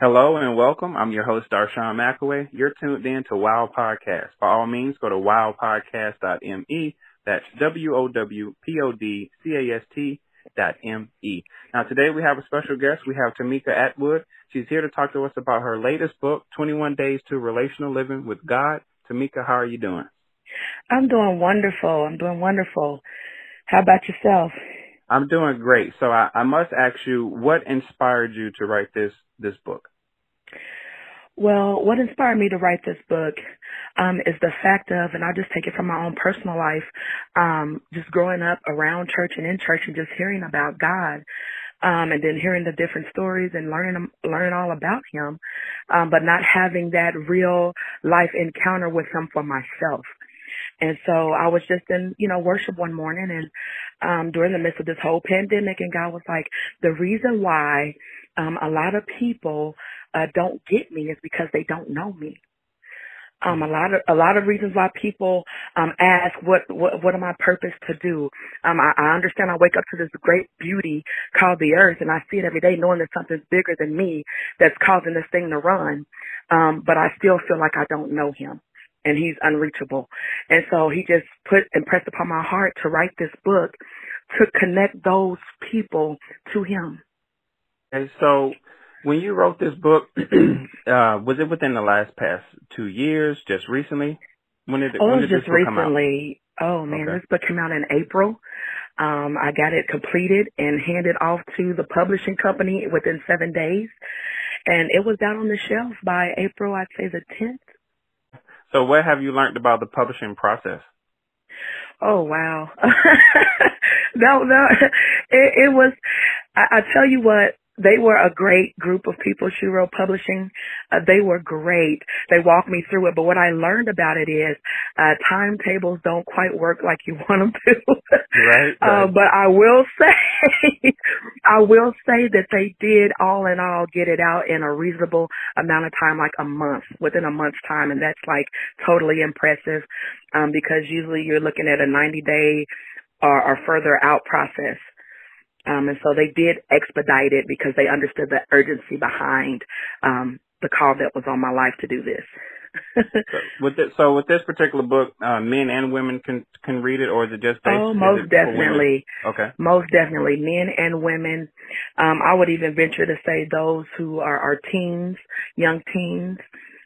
Hello and welcome. I'm your host, Darshawn McAway. You're tuned in to WOW Podcast. By all means, go to wowpodcast.me. That's W-O-W-P-O-D-C-A-S-T dot M-E. Now today we have a special guest. We have Tamika Atwood. She's here to talk to us about her latest book, 21 Days to Relational Living with God. Tamika, how are you doing? I'm doing wonderful. I'm doing wonderful. How about yourself? I'm doing great. So I, I must ask you, what inspired you to write this this book? Well, what inspired me to write this book um, is the fact of, and I just take it from my own personal life, um, just growing up around church and in church and just hearing about God. Um, and then hearing the different stories and learning learning all about him, um, but not having that real life encounter with him for myself. And so I was just in, you know, worship one morning and um during the midst of this whole pandemic and God was like, the reason why um a lot of people uh don't get me is because they don't know me. Um, a lot of a lot of reasons why people um ask what what what am I purpose to do. Um, I, I understand I wake up to this great beauty called the earth, and I see it every day, knowing that something's bigger than me that's causing this thing to run. Um, but I still feel like I don't know him and he's unreachable. And so he just put impressed upon my heart to write this book to connect those people to him. And so when you wrote this book, uh, was it within the last past two years, just recently? When did, oh, when did just book come out? recently. Oh man, Okay. this book came out in April. Um, I got it completed and handed off to the publishing company within seven days. And it was down on the shelf by April, I'd say the 10th. So what have you learned about the publishing process? Oh wow. no, no, it, it was, I, I tell you what, they were a great group of people, Shero Publishing. Uh, they were great. They walked me through it. But what I learned about it is, uh, timetables don't quite work like you want them to. Right, Uh, but I will say, I will say that they did all in all get it out in a reasonable amount of time, like a month, within a month's time. And that's like totally impressive, um, because usually you're looking at a 90 day or, or further out process. Um, and so they did expedite it because they understood the urgency behind, um, the call that was on my life to do this. So with this, so with this particular book, uh, men and women can can read it, or is it just based? oh, most it for women? definitely. Okay. Most definitely, men and women. Um, I would even venture to say those who are, are teens, young teens,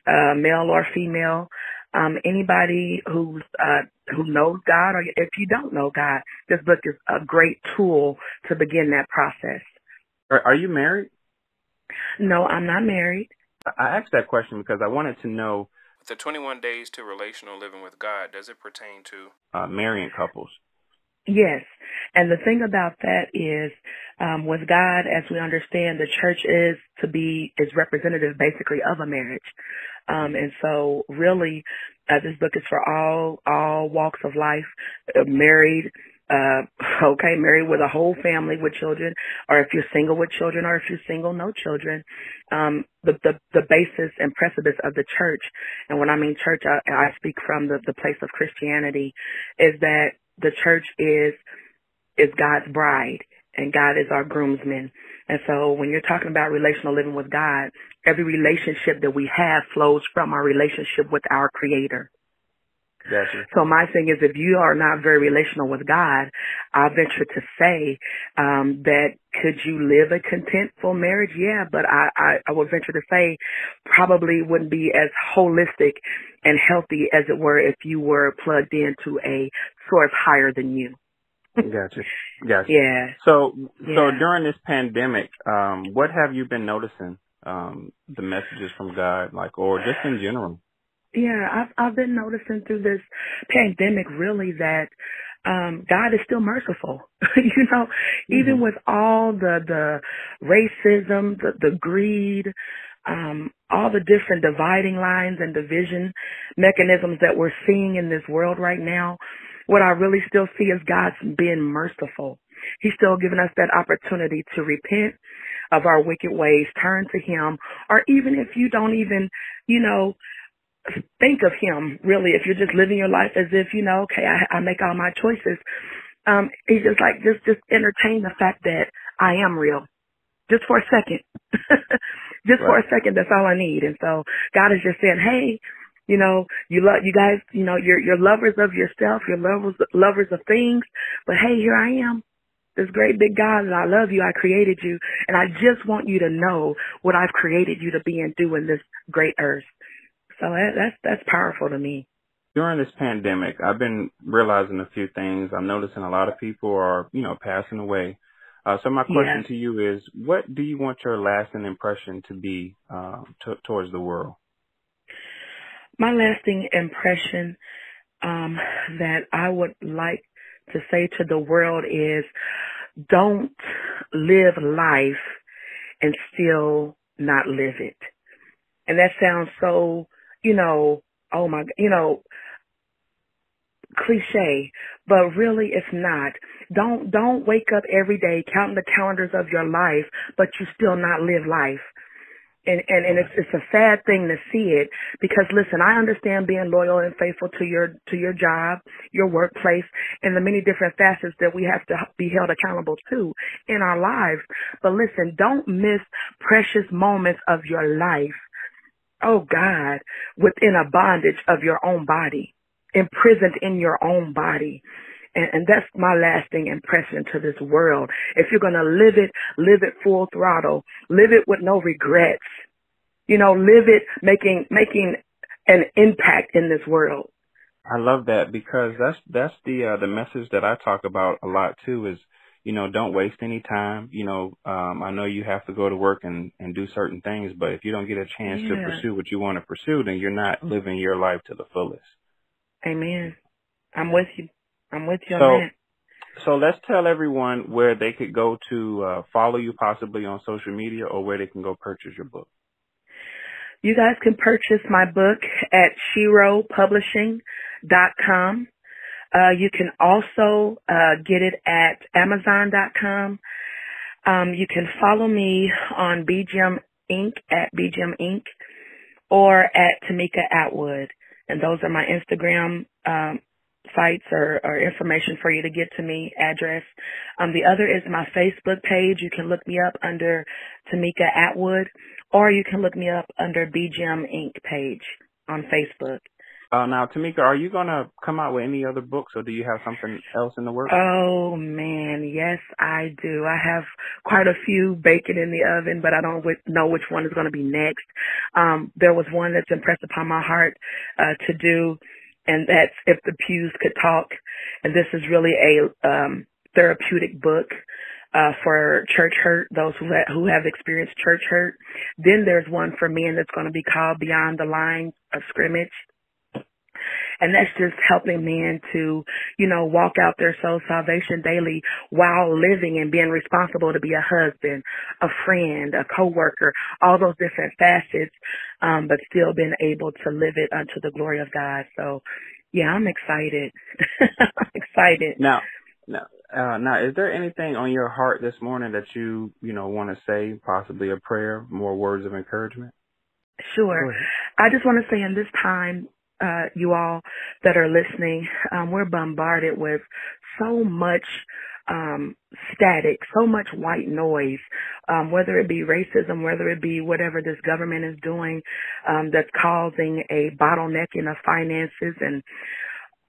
uh, male or female, um, anybody who's, uh, who knows God, or if you don't know God, this book is a great tool to begin that process. Are, are you married? No, I'm not married. I asked that question because I wanted to know. The 21 Days to Relational Living with God, does it pertain to uh, marrying couples? Yes. And the thing about that is, um, with God, as we understand, the church is to be, is representative basically of a marriage. Um, and so really, uh, this book is for all, all walks of life, uh, married, uh, okay, married with a whole family with children, or if you're single with children, or if you're single, no children. Um, the, the, the basis and precipice of the church, and when I mean church, I, I speak from the, the place of Christianity, is that the church is is God's bride and God is our groomsman. And so when you're talking about relational living with God, every relationship that we have flows from our relationship with our creator. Gotcha. So my thing is if you are not very relational with God, I venture to say um that could you live a contentful marriage? Yeah, but I, I, I would venture to say probably wouldn't be as holistic and healthy as it were if you were plugged into a source higher than you. Gotcha. Gotcha. Yeah. So, so Yeah. during this pandemic, um, what have you been noticing? Um, the messages from God, like, or just in general? Yeah, I've I've been noticing through this pandemic really that um God is still merciful. you know, even Mhm. with all the the racism, the the greed, um, all the different dividing lines and division mechanisms that we're seeing in this world right now, what I really still see is God's being merciful. He's still giving us that opportunity to repent of our wicked ways, turn to Him, or even if you don't even, you know, think of him really if you're just living your life as if you know okay i, I make all my choices um he's just like just just entertain the fact that i am real just for a second. just right. for a second, that's all I need. And so God is just saying, hey, you know, you love, you guys, you know, you're, you're lovers of yourself, you're lovers, lovers of things, but hey, here I am. This great big God and I love you. I created you and I just want you to know what I've created you to be and do in this great earth. So that, that's, that's powerful to me. During this pandemic, I've been realizing a few things. I'm noticing a lot of people are, you know, passing away. Uh, so my question yeah. to you is, what do you want your lasting impression to be uh, t- towards the world? My lasting impression um, that I would like to say to the world is, don't live life and still not live it. And that sounds so, you know, oh my, you know, cliche, but really it's not. Don't, don't wake up every day counting the calendars of your life, but you still not live life. And, and, and it's, it's a sad thing to see it because listen, I understand being loyal and faithful to your, to your job, your workplace, and the many different facets that we have to be held accountable to in our lives. But listen, don't miss precious moments of your life. Oh God, within a bondage of your own body imprisoned in your own body. And, and that's my lasting impression to this world. If you're going to live it, live it full throttle. Live it with no regrets. You know, live it making, making an impact in this world. I love that because that's, that's the, uh, the message that I talk about a lot too is, you know, don't waste any time. You know, um, I know you have to go to work and, and do certain things, but if you don't get a chance yeah. to pursue what you want to pursue, then you're not living your life to the fullest. Amen. I'm with you. I'm with you so, on that. So let's tell everyone where they could go to uh, follow you possibly on social media or where they can go purchase your book. You guys can purchase my book at sheropublishing.com. Uh, you can also uh, get it at amazon.com. Um, you can follow me on BGM Inc. at BGM Inc. or at Tamika Atwood and those are my Instagram um, sites or, or, information for you to get to me address. Um, the other is my Facebook page. You can look me up under Tamika Atwood, or you can look me up under BGM Inc. page on Facebook. Uh, now, Tamika, are you going to come out with any other books, or do you have something else in the works? Oh man, yes, I do. I have quite a few baking in the oven, but I don't know which one is going to be next. Um, there was one that's impressed upon my heart uh, to do, and that's if the pews could talk. And this is really a um, therapeutic book. Uh, for church hurt, those who who have experienced church hurt. Then there's one for men that's going to be called Beyond the Line of Scrimmage and that's just helping men to, you know, walk out their soul salvation daily while living and being responsible to be a husband, a friend, a coworker, all those different facets, um, but still being able to live it unto the glory of God. So yeah, I'm excited. I'm excited. Now, now, uh, now, is there anything on your heart this morning that you, you know, want to say, possibly a prayer, more words of encouragement? Sure. I just want to say in this time, uh, you all that are listening, um, we're bombarded with so much um, static, so much white noise, um, whether it be racism, whether it be whatever this government is doing um, that's causing a bottleneck in of finances and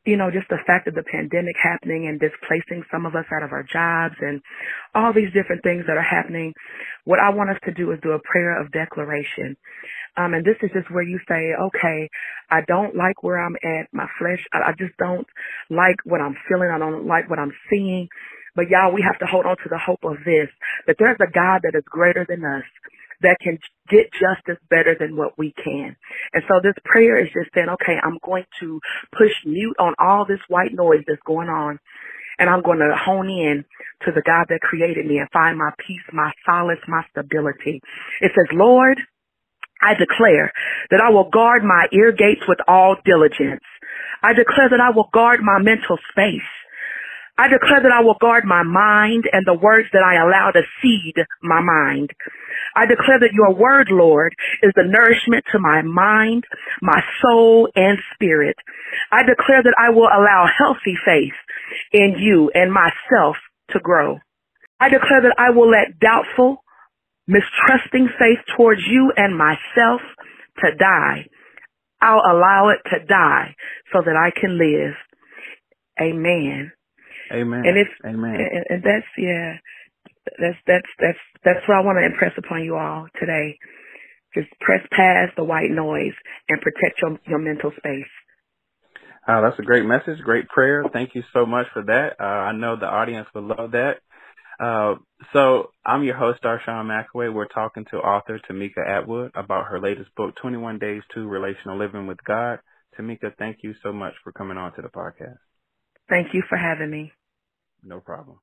you know, just the fact of the pandemic happening and displacing some of us out of our jobs and all these different things that are happening. What I want us to do is do a prayer of declaration. Um, and this is just where you say, okay, I don't like where I'm at. My flesh, I, I just don't like what I'm feeling. I don't like what I'm seeing. But y'all, we have to hold on to the hope of this, that there's a God that is greater than us that can get justice better than what we can. And so this prayer is just saying, okay, I'm going to push mute on all this white noise that's going on. And I'm going to hone in to the God that created me and find my peace, my solace, my stability. It says, Lord, I declare that I will guard my ear gates with all diligence. I declare that I will guard my mental space. I declare that I will guard my mind and the words that I allow to seed my mind. I declare that your word, Lord, is the nourishment to my mind, my soul, and spirit. I declare that I will allow healthy faith in you and myself to grow. I declare that I will let doubtful, mistrusting faith towards you and myself to die. I'll allow it to die so that I can live. Amen. Amen. And if Amen. and, and that's yeah, that's that's that's that's what I want to impress upon you all today. Just press past the white noise and protect your your mental space. Uh, that's a great message, great prayer. Thank you so much for that. Uh, I know the audience will love that. Uh, so I'm your host, Darshawn McAway. We're talking to author Tamika Atwood about her latest book, 21 Days to Relational Living with God. Tamika, thank you so much for coming on to the podcast. Thank you for having me. No problem.